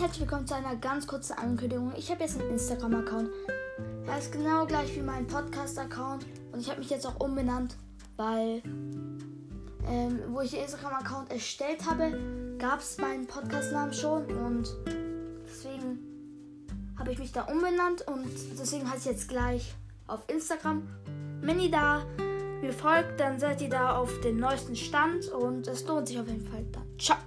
herzlich willkommen zu einer ganz kurzen Ankündigung. Ich habe jetzt einen Instagram-Account. Er ist genau gleich wie mein Podcast-Account. Und ich habe mich jetzt auch umbenannt, weil, ähm, wo ich den Instagram-Account erstellt habe, gab es meinen Podcast-Namen schon. Und deswegen habe ich mich da umbenannt. Und deswegen heiße ich jetzt gleich auf Instagram. Wenn ihr da mir folgt, dann seid ihr da auf dem neuesten Stand. Und es lohnt sich auf jeden Fall dann. Ciao.